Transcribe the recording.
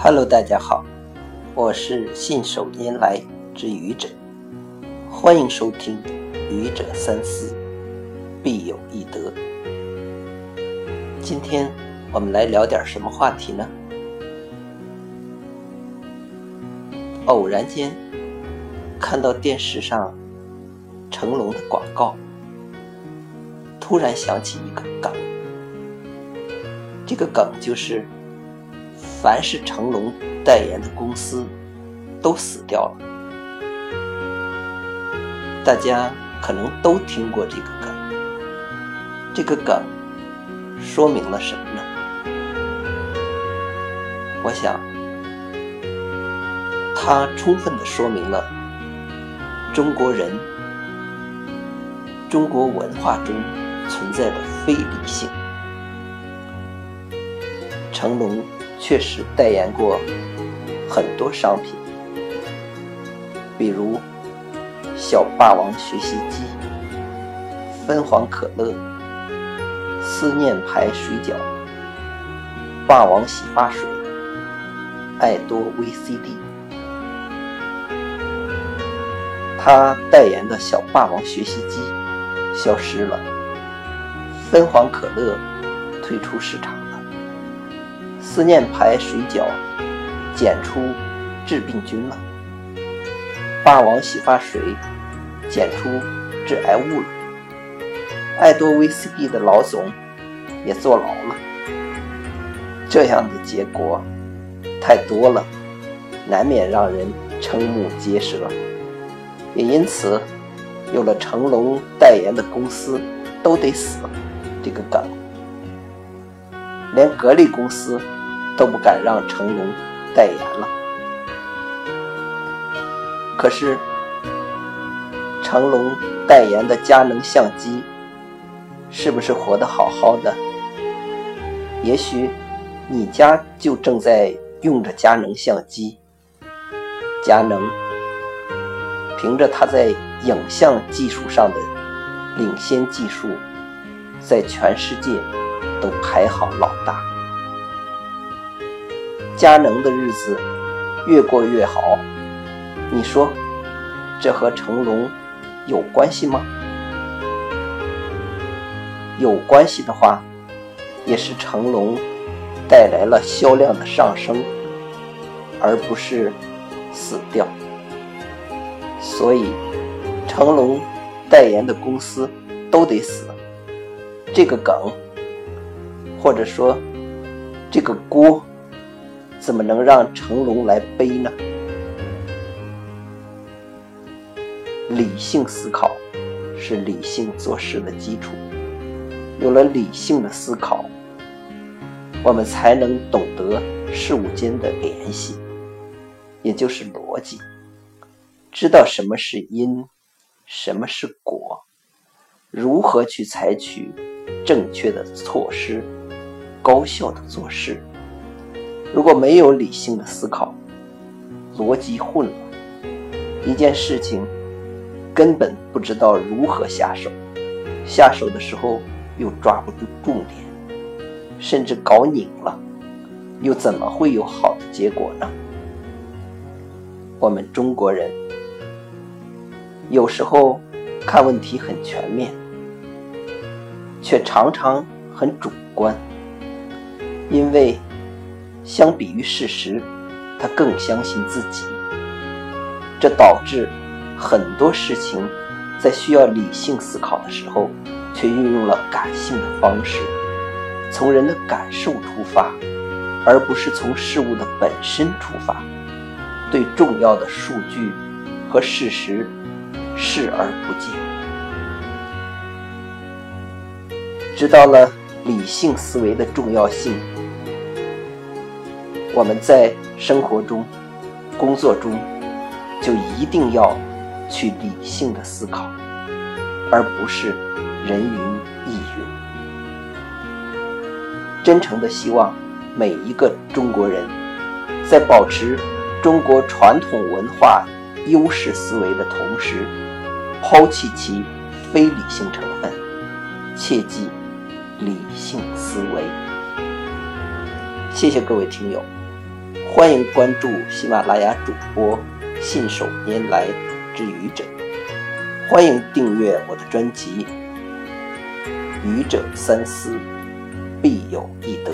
Hello，大家好，我是信手拈来之愚者，欢迎收听《愚者三思，必有一得》。今天我们来聊点什么话题呢？偶然间看到电视上成龙的广告，突然想起一个梗，这个梗就是。凡是成龙代言的公司都死掉了，大家可能都听过这个梗。这个梗说明了什么呢？我想，它充分的说明了中国人、中国文化中存在的非理性。成龙。确实代言过很多商品，比如小霸王学习机、分黄可乐、思念牌水饺、霸王洗发水、爱多 VCD。他代言的小霸王学习机消失了，分黄可乐退出市场。思念牌水饺检出致病菌了，霸王洗发水检出致癌物了，爱多 VCD 的老总也坐牢了。这样的结果太多了，难免让人瞠目结舌。也因此，有了成龙代言的公司都得死这个梗，连格力公司。都不敢让成龙代言了。可是，成龙代言的佳能相机是不是活得好好的？也许你家就正在用着佳能相机。佳能凭着它在影像技术上的领先技术，在全世界都排行老大。佳能的日子越过越好，你说这和成龙有关系吗？有关系的话，也是成龙带来了销量的上升，而不是死掉。所以，成龙代言的公司都得死。这个梗，或者说这个锅。怎么能让成龙来背呢？理性思考是理性做事的基础。有了理性的思考，我们才能懂得事物间的联系，也就是逻辑，知道什么是因，什么是果，如何去采取正确的措施，高效的做事。如果没有理性的思考，逻辑混乱，一件事情根本不知道如何下手，下手的时候又抓不住重点，甚至搞拧了，又怎么会有好的结果呢？我们中国人有时候看问题很全面，却常常很主观，因为。相比于事实，他更相信自己，这导致很多事情在需要理性思考的时候，却运用了感性的方式，从人的感受出发，而不是从事物的本身出发，对重要的数据和事实视而不见。知道了理性思维的重要性。我们在生活中、工作中，就一定要去理性的思考，而不是人云亦云。真诚的希望每一个中国人，在保持中国传统文化优势思维的同时，抛弃其非理性成分，切记理性思维。谢谢各位听友。欢迎关注喜马拉雅主播信手拈来之愚者，欢迎订阅我的专辑《愚者三思，必有一得》。